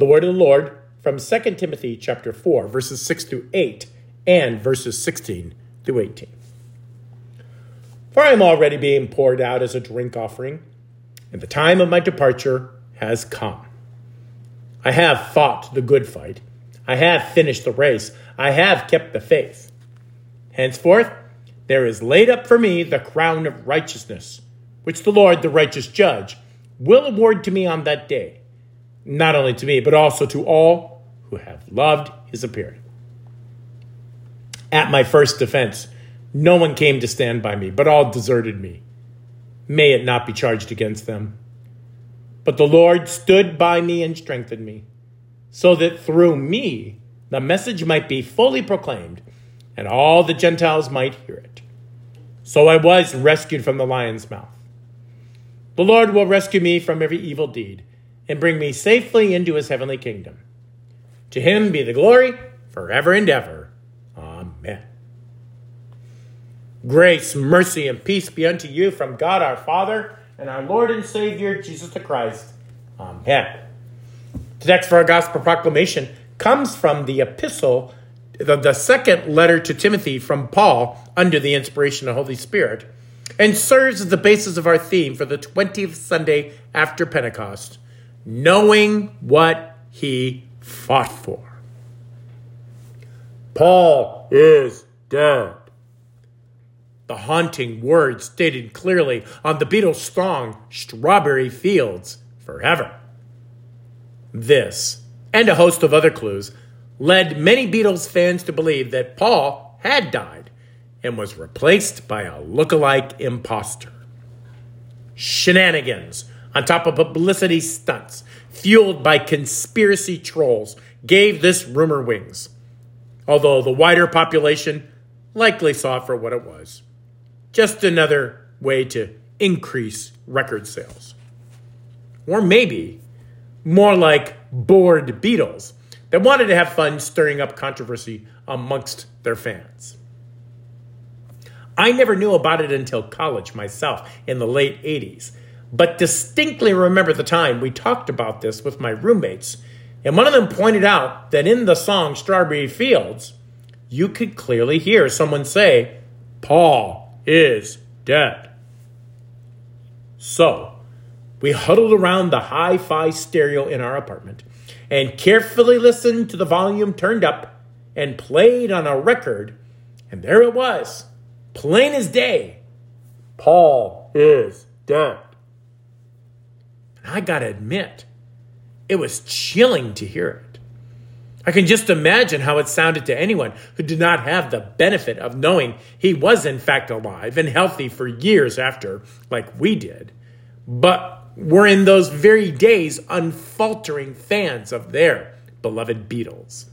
The word of the Lord from 2 Timothy chapter 4, verses 6 through 8, and verses 16 through 18. For I am already being poured out as a drink offering, and the time of my departure has come. I have fought the good fight. I have finished the race. I have kept the faith. Henceforth, there is laid up for me the crown of righteousness, which the Lord, the righteous judge, will award to me on that day, not only to me, but also to all who have loved his appearing. At my first defense, no one came to stand by me, but all deserted me. May it not be charged against them. But the Lord stood by me and strengthened me, so that through me the message might be fully proclaimed, and all the Gentiles might hear it. So I was rescued from the lion's mouth. The Lord will rescue me from every evil deed and bring me safely into his heavenly kingdom. To him be the glory forever and ever. Amen. Grace, mercy, and peace be unto you from God our Father and our Lord and Savior Jesus the Christ. Amen. The text for our gospel proclamation comes from the epistle the, the second letter to Timothy from Paul under the inspiration of the Holy Spirit, and serves as the basis of our theme for the 20th Sunday after Pentecost knowing what he fought for. Paul is dead. The haunting words stated clearly on the Beatles' song Strawberry Fields Forever. This, and a host of other clues, led many Beatles fans to believe that Paul had died and was replaced by a look-alike impostor. Shenanigans on top of publicity stunts, fueled by conspiracy trolls, gave this rumor wings, although the wider population likely saw it for what it was just another way to increase record sales. Or maybe more like bored Beatles that wanted to have fun stirring up controversy amongst their fans. I never knew about it until college myself in the late 80s, but distinctly remember the time we talked about this with my roommates, and one of them pointed out that in the song Strawberry Fields, you could clearly hear someone say, Paul is dead. So, we huddled around the hi fi stereo in our apartment and carefully listened to the volume turned up and played on a record, and there it was, plain as day. Paul is dead. I gotta admit, it was chilling to hear it. I can just imagine how it sounded to anyone who did not have the benefit of knowing he was in fact alive and healthy for years after, like we did. But were in those very days unfaltering fans of their beloved Beatles.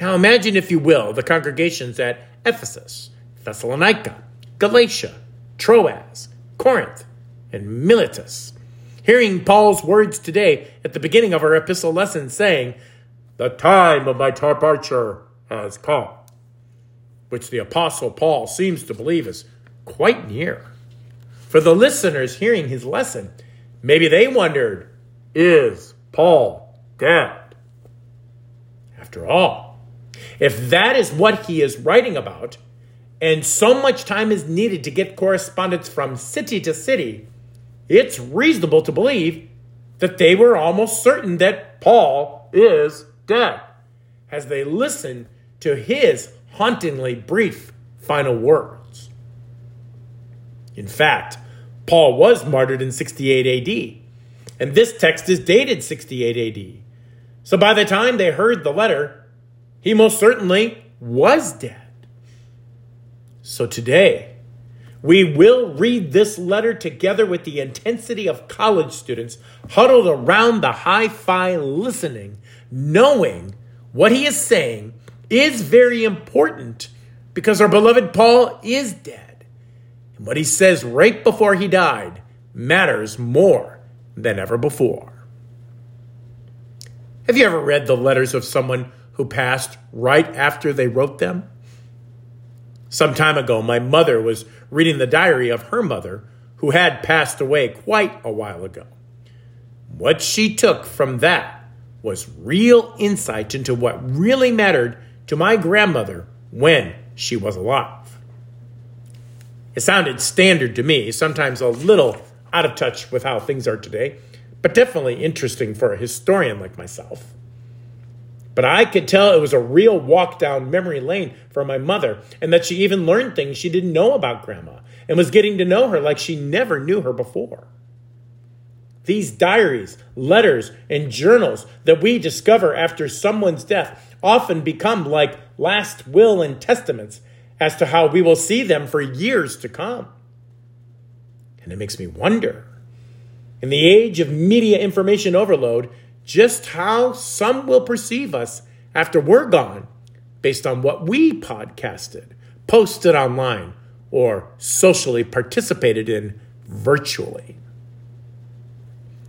Now imagine, if you will, the congregations at Ephesus, Thessalonica, Galatia, Troas, Corinth, and Miletus, hearing Paul's words today at the beginning of our epistle lesson saying, The time of my departure has come, which the Apostle Paul seems to believe is quite near. For the listeners hearing his lesson, maybe they wondered, is Paul dead? After all, if that is what he is writing about, and so much time is needed to get correspondence from city to city, it's reasonable to believe that they were almost certain that Paul is dead as they listened to his hauntingly brief final words. In fact, Paul was martyred in 68 AD, and this text is dated 68 AD. So by the time they heard the letter, he most certainly was dead. So today, we will read this letter together with the intensity of college students huddled around the hi fi listening, knowing what he is saying is very important because our beloved Paul is dead. And what he says right before he died matters more than ever before. Have you ever read the letters of someone who passed right after they wrote them? Some time ago, my mother was reading the diary of her mother, who had passed away quite a while ago. What she took from that was real insight into what really mattered to my grandmother when she was alive. It sounded standard to me, sometimes a little out of touch with how things are today, but definitely interesting for a historian like myself. But I could tell it was a real walk down memory lane for my mother, and that she even learned things she didn't know about Grandma and was getting to know her like she never knew her before. These diaries, letters, and journals that we discover after someone's death often become like last will and testaments as to how we will see them for years to come. And it makes me wonder, in the age of media information overload, just how some will perceive us after we're gone based on what we podcasted, posted online, or socially participated in virtually.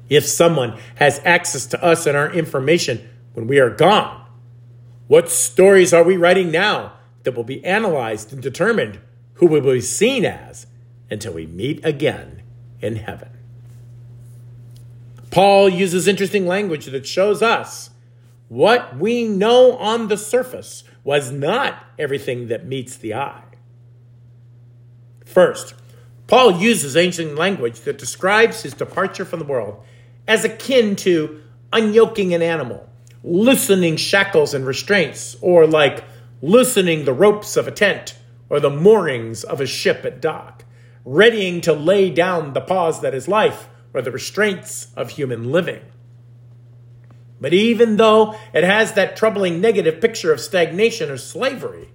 If someone has access to us and our information when we are gone, what stories are we writing now that will be analyzed and determined who we will be seen as until we meet again in heaven? Paul uses interesting language that shows us what we know on the surface was not everything that meets the eye. First, Paul uses ancient language that describes his departure from the world as akin to unyoking an animal, loosening shackles and restraints, or like loosening the ropes of a tent or the moorings of a ship at dock, readying to lay down the pause that is life or the restraints of human living. But even though it has that troubling negative picture of stagnation or slavery,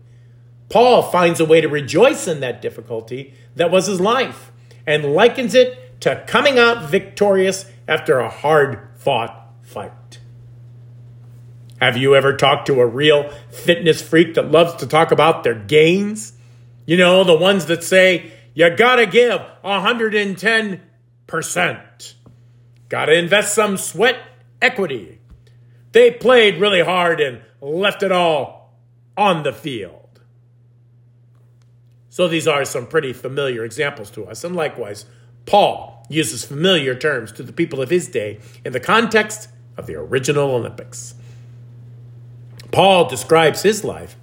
Paul finds a way to rejoice in that difficulty that was his life and likens it to coming out victorious after a hard fought fight. Have you ever talked to a real fitness freak that loves to talk about their gains? You know, the ones that say, you gotta give 110 percent. Got to invest some sweat equity. They played really hard and left it all on the field. So these are some pretty familiar examples to us. And likewise, Paul uses familiar terms to the people of his day in the context of the original Olympics. Paul describes his life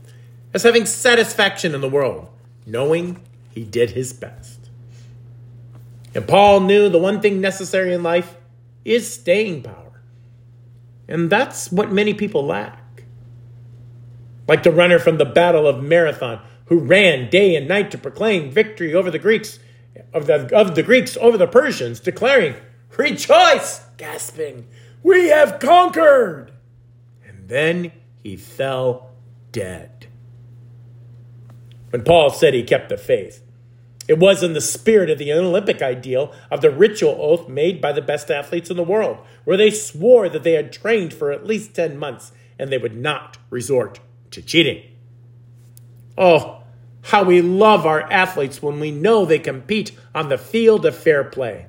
as having satisfaction in the world, knowing he did his best. And Paul knew the one thing necessary in life is staying power. And that's what many people lack. Like the runner from the Battle of Marathon who ran day and night to proclaim victory over the Greeks of the, of the Greeks over the Persians, declaring, Rejoice, gasping, we have conquered. And then he fell dead. When Paul said he kept the faith, it was in the spirit of the Olympic ideal of the ritual oath made by the best athletes in the world, where they swore that they had trained for at least 10 months and they would not resort to cheating. Oh, how we love our athletes when we know they compete on the field of fair play.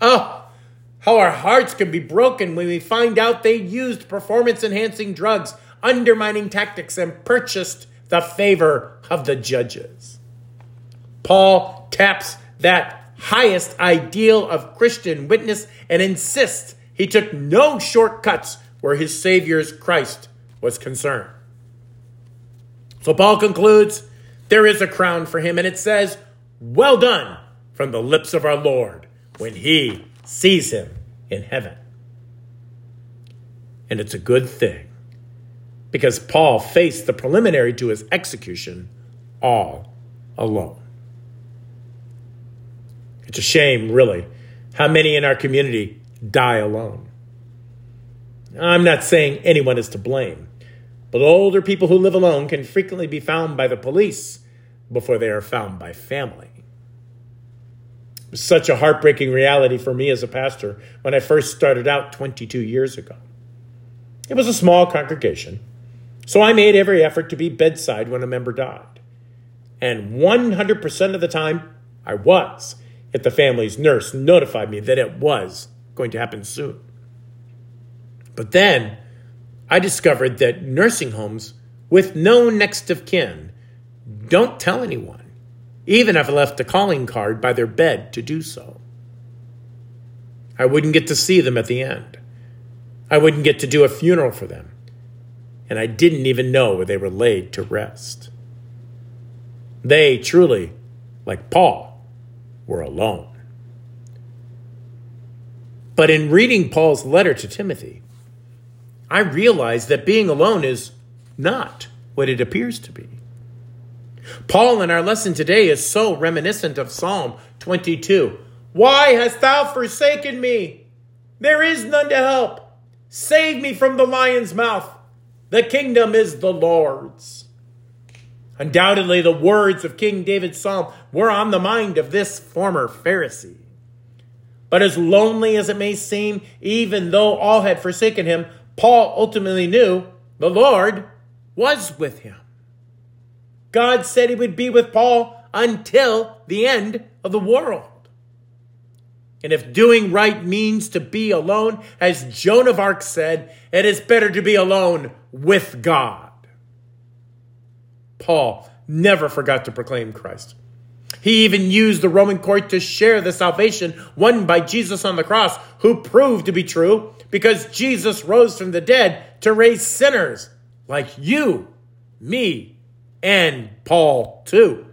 Oh, how our hearts can be broken when we find out they used performance enhancing drugs, undermining tactics, and purchased the favor of the judges. Paul taps that highest ideal of Christian witness and insists he took no shortcuts where his Savior's Christ was concerned. So Paul concludes there is a crown for him, and it says, Well done from the lips of our Lord when he sees him in heaven. And it's a good thing because Paul faced the preliminary to his execution all alone. It's a shame, really, how many in our community die alone. I'm not saying anyone is to blame, but older people who live alone can frequently be found by the police before they are found by family. It was such a heartbreaking reality for me as a pastor when I first started out 22 years ago. It was a small congregation, so I made every effort to be bedside when a member died. And 100% of the time, I was if the family's nurse notified me that it was going to happen soon. But then I discovered that nursing homes with no next of kin don't tell anyone, even if I left a calling card by their bed to do so. I wouldn't get to see them at the end. I wouldn't get to do a funeral for them. And I didn't even know where they were laid to rest. They truly, like Paul, were alone. But in reading Paul's letter to Timothy, I realized that being alone is not what it appears to be. Paul in our lesson today is so reminiscent of Psalm 22. Why hast thou forsaken me? There is none to help. Save me from the lion's mouth. The kingdom is the Lord's. Undoubtedly, the words of King David's psalm were on the mind of this former Pharisee. But as lonely as it may seem, even though all had forsaken him, Paul ultimately knew the Lord was with him. God said he would be with Paul until the end of the world. And if doing right means to be alone, as Joan of Arc said, it is better to be alone with God. Paul never forgot to proclaim Christ. He even used the Roman court to share the salvation won by Jesus on the cross, who proved to be true because Jesus rose from the dead to raise sinners like you, me, and Paul too.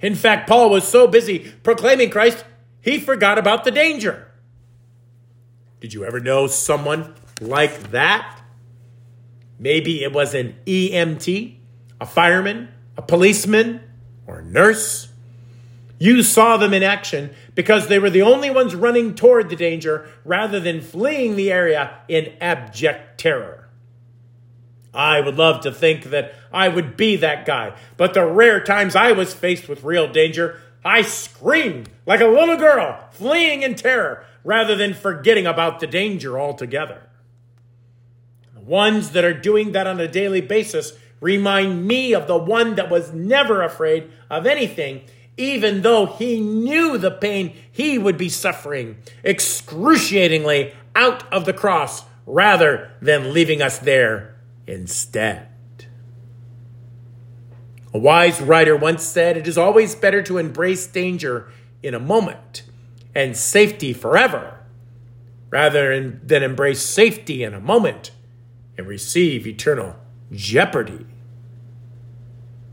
In fact, Paul was so busy proclaiming Christ, he forgot about the danger. Did you ever know someone like that? Maybe it was an EMT, a fireman, a policeman, or a nurse. You saw them in action because they were the only ones running toward the danger rather than fleeing the area in abject terror. I would love to think that I would be that guy, but the rare times I was faced with real danger, I screamed like a little girl, fleeing in terror rather than forgetting about the danger altogether. The ones that are doing that on a daily basis remind me of the one that was never afraid of anything, even though he knew the pain he would be suffering excruciatingly out of the cross rather than leaving us there instead. A wise writer once said, It is always better to embrace danger in a moment and safety forever rather than embrace safety in a moment and receive eternal jeopardy.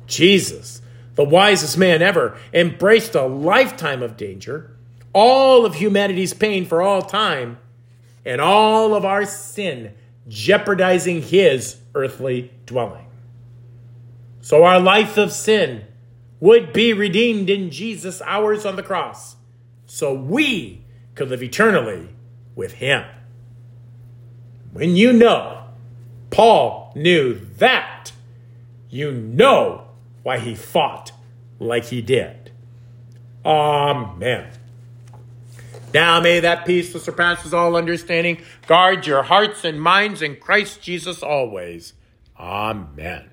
Jesus, the wisest man ever, embraced a lifetime of danger, all of humanity's pain for all time, and all of our sin jeopardizing his earthly dwelling. So our life of sin would be redeemed in Jesus' hours on the cross, so we could live eternally with him. When you know Paul knew that, you know why he fought like he did. Amen. Now may that peace that surpasses all understanding guard your hearts and minds in Christ Jesus always. Amen.